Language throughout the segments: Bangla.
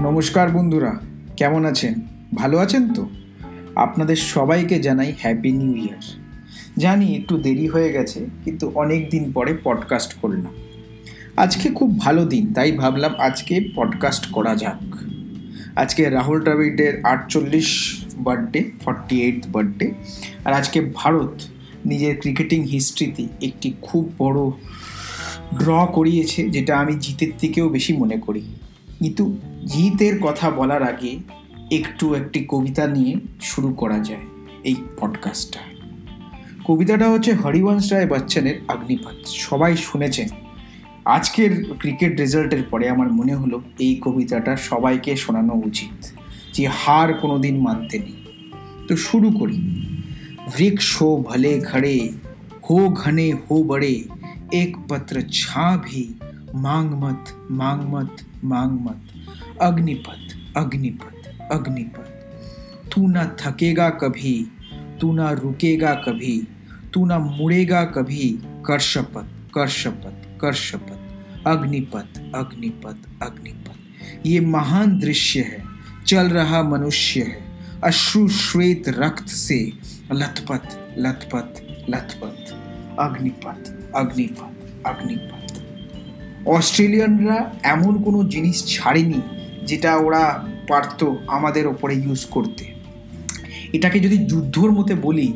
নমস্কার বন্ধুরা, কেমন আছেন? ভালো আছেন তো? আপনাদের সবাইকে জানাই হ্যাপি নিউ ইয়ার জানি একটু দেরি হয়ে গেছে, কিন্তু অনেক দিন পরে পডকাস্ট করলাম। আজকে খুব ভালো দিন, তাই ভাবলাম আজকে পডকাস্ট করা যাক। আজকে রাহুল দ্রাবিডের আটচল্লিশ বার্থডে ফর্টি এইট বার্থডে আর আজকে ভারত নিজের ক্রিকেটিং হিস্ট্রিতে একটি খুব বড় ড্র করিয়েছে, যেটা আমি জিতের থেকেও বেশি মনে করি। কিন্তু জিতের কথা বলার আগে একটু একটি কবিতা নিয়ে শুরু করা যায় এই পডকাস্টটা কবিতাটা হচ্ছে হরিবংশ রায় বচ্চনের অগ্নিপথ সবাই শুনেছেন আজকের ক্রিকেট রেজাল্টের পরে আমার মনে হলো এই কবিতাটা সবাইকে শোনানো উচিত যে হার কোনো দিন মানতে নেই তো শুরু করি वृक्ष हो भले खड़े हो घने हो बड़े एक पत्र छा भी मांग मत मांग मत मांग मत अग्निपथ अग्निपथ अग्निपथ। तू ना थकेगा कभी, तू ना रुकेगा कभी, तू ना मुड़ेगा कभी। कर शपथ कर शपथ कर शपथ अग्निपथ अग्निपथ अग्निपथ। ये महान दृश्य है, चल रहा मनुष्य है। अश्रु श्वेत रक्त से लथपथ लथपथ लथपथ। अग्निपथ अग्निपथ अग्निपथ। অস্ট্রেলিয়ানরা এমন কোনো জিনিস ছাড়েনি যেটা ওরা পারত আমাদের ওপরে ইউজ করতে। এটাকে যদি যুদ্ধর মতে বলি,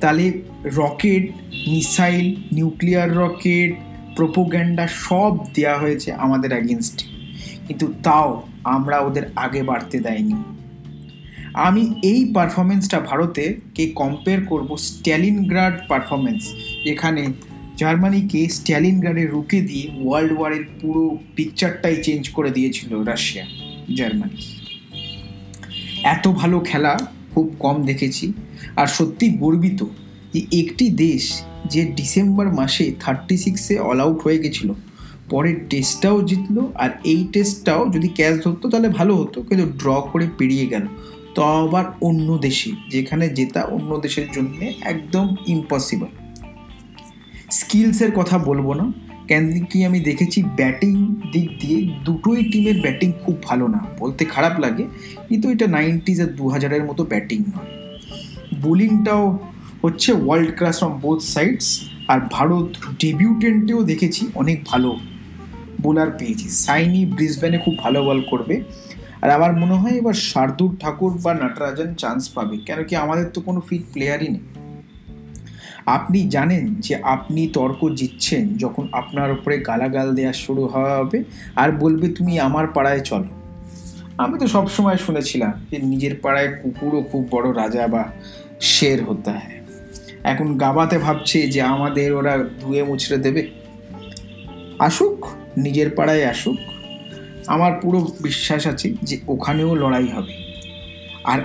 তাহলে rocket, missile, nuclear rocket, propaganda সব দেওয়া হয়েছে আমাদের অ্যাগেনস্টে কিন্তু তাও আমরা ওদের আগে বাড়তে দেয়নি। আমি এই পারফরমেন্সটা ভারতে কে কম্পেয়ার করব স্ট্যালিনগ্রাড পারফরমেন্স যেখানে জার্মানিকে স্ট্যালিনগ্রাডে রুকে দিয়ে ওয়ার্ল্ড ওয়ারের পুরো পিকচারটাই চেঞ্জ করে দিয়েছিল রাশিয়া, জার্মানি। এত ভালো খেলা খুব কম দেখেছি, আর সত্যি গর্বিত যে একটি দেশ যে ডিসেম্বর মাসে থার্টি সিক্সে অল আউট হয়ে গেছিল, পরের টেস্টটাও জিতলো, আর এই টেস্টটাও যদি ক্যাচ ধরতো তাহলে ভালো হতো, কিন্তু ড্র করে পেরিয়ে গেল। তো আবার অন্য দেশে, যেখানে জেতা অন্য দেশের জন্য একদম ইম্পসিবল স্কিলসের কথা বলব না। কেন কি আমি দেখেছি ব্যাটিং দিক দিয়ে দুটোই টিমের ব্যাটিং খুব ভালো না। বলতে খারাপ লাগে, কিন্তু এটা নাইনটিজ আর দু হাজারের মতো ব্যাটিং নয়। বোলিংটাও হচ্ছে world class from both sides আর ভারত ডেবিউটেন্টেও দেখেছি, অনেক ভালো বোলার পেয়েছি। সাইনি ব্রিসবেনে খুব ভালো বল করবে। আর আমার মনে হয় এবার শার্দুল ঠাকুর বা নটরাজন চান্স পাবে। কেন কি আমাদের তো কোনো ফিট প্লেয়ারই নেই। আপনি জানেন যে আপনি তর্ক জিতছেন যখন আপনার উপরে গালাগাল দেওয়া শুরু হবে আর বলবে, তুমি আমার পাড়ায় চলো। আমি তো সবসময় শুনেছিলাম যে নিজের পাড়ায় কুকুরও খুব বড় রাজা বা শের হতে হয়। এখন গাবাতে ভাবছে যে আমাদের ওরা ধুয়ে মুছড়ে দেবে। আসুক, নিজের পাড়ায় আসুক। আমার পুরো বিশ্বাস আছে যে ওখানেও লড়াই হবে। আর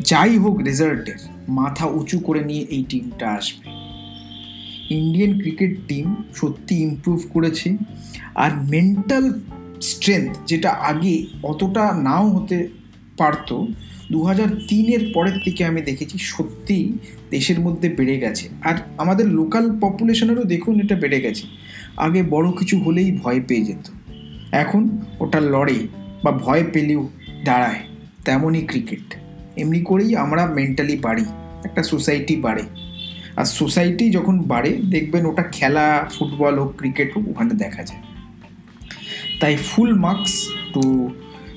যাই হোক, রেজাল্টের মাথা উঁচু করে নিয়ে এই টিমটা আসবে। ইন্ডিয়ান ক্রিকেট টিম সত্যি ইমপ্রুভ করেছে আর মেন্টাল স্ট্রেংথ যেটা আগে অতটা নাও হতে পারত দু হাজার তিনের পরের থেকে আমি দেখেছি সত্যি দেশের মধ্যে বেড়ে গেছে। আর আমাদের লোকাল পপুলেশনেরও দেখুন এটা বেড়ে গেছে। আগে বড় কিছু হলেই ভয় পেয়ে যেত। এখন ওটা লড়ে বা ভয় পেলেও দাঁড়ায়, তেমনই ক্রিকেট এমনি করেই আমরা মেন্টালি বাড়ি, একটা সোসাইটি বাড়ে। আর সোসাইটি যখন বাড়ে, দেখবেন ওটা খেলা ফুটবল হোক ক্রিকেট হোক, ওখানে দেখা যায়। তাই ফুল মার্কস টু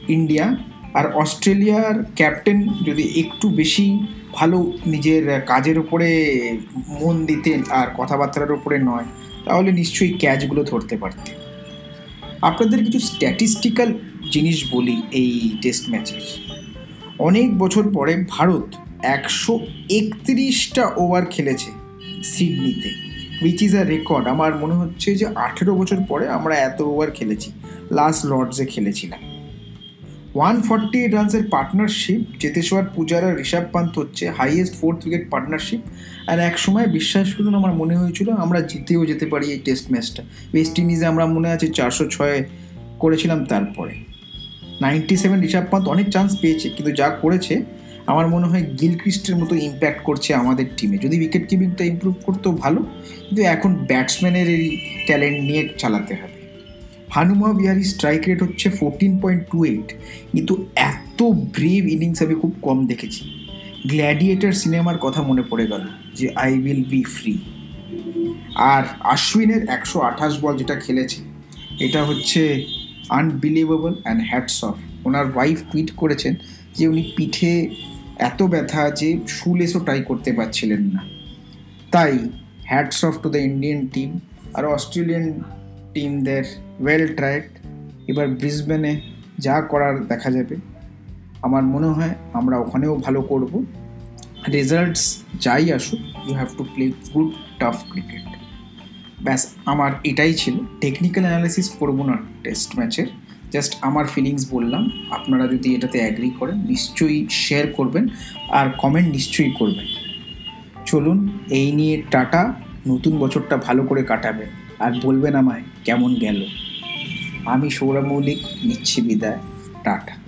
ইন্ডিয়া আর অস্ট্রেলিয়ার ক্যাপ্টেন যদি একটু বেশি ভালো নিজের কাজের উপরে মন দিতেন আর কথাবার্তার উপরে নয়, তাহলে নিশ্চয়ই ক্যাচগুলো ধরতে পারতেন। আপনাদের কিছু স্ট্যাটিস্টিক্যাল জিনিস বলি এই টেস্ট ম্যাচের অনেক বছর পরে ভারত একশো একত্রিশটা ওভার খেলেছে সিডনিতে উইচ ইজ আ রেকর্ড আমার মনে হচ্ছে যে আঠেরো বছর পরে আমরা এত ওভার খেলেছি লাস্ট লর্ডসে খেলেছিলাম। ওয়ান ফর্টি এইট রানসের পার্টনারশিপ চেতেশ্বর পূজার আর ঋষভ পান্ত হচ্ছে হাইয়েস্ট ফোর্থ উইকেট পার্টনারশিপ আর এক সময় বিশ্বাস করুন, আমার মনে হয়েছিল আমরা জিতেও যেতে পারি এই টেস্ট ম্যাচটা ওয়েস্ট ইন্ডিজে আমরা মনে আছে চারশো ছয় করেছিলাম তারপরে। নাইনটি সেভেন ঋষভ পান্ত অনেক চান্স পেয়েছে, কিন্তু যা করেছে আমার মনে হয় গিলক্রিস্টের মতো ইম্প্যাক্ট করছে আমাদের টিমে যদি উইকেট কিপিংটা ইম্প্রুভ করতো ভালো, কিন্তু এখন ব্যাটসম্যানের এই ট্যালেন্ট নিয়ে চালাতে হবে। হানুমা বিহারি স্ট্রাইক রেট হচ্ছে ফোরটিন পয়েন্ট টু এইট কিন্তু এত ব্রেভ ইনিংস আমি খুব কম দেখেছি। গ্ল্যাডিয়েটার সিনেমার কথা মনে পড়ে গেল যে আই উইল বি ফ্রি আর আশ্বিনের একশো আঠাশ বল যেটা খেলেছে, এটা হচ্ছে আনবিলিভেবল অ্যান্ড হ্যাটস অফ ওনার ওয়াইফ টুইট করেছেন যে, উনি পিঠে এত ব্যথা যে শুলেসও ট্রাই করতে পারছিলেন না। তাই hats off to the Indian team R Australian টিমদের ওয়েল ট্রাইড এবার ব্রিসবেনে যা করার দেখা যাবে। আমার মনে হয় আমরা ওখানেও ভালো করব। রেজাল্টস যাই আসুক you have to play good tough cricket ব্যাস, আমার এটাই ছিল। টেকনিক্যাল অ্যানালিসিস করব না টেস্ট ম্যাচের জাস্ট আমার ফিলিংস বললাম। আপনারা যদি এটাতে অ্যাগ্রি করেন, নিশ্চয়ই শেয়ার করবেন আর কমেন্ট নিশ্চয়ই করবেন। চলুন, এই নিয়ে টাটা। নতুন বছরটা ভালো করে কাটাবেন। আর বলবেন আমায়, কেমন গেল? আমি সৌরভ মৌলিক, নিচ্ছি বিদায়। টাটা।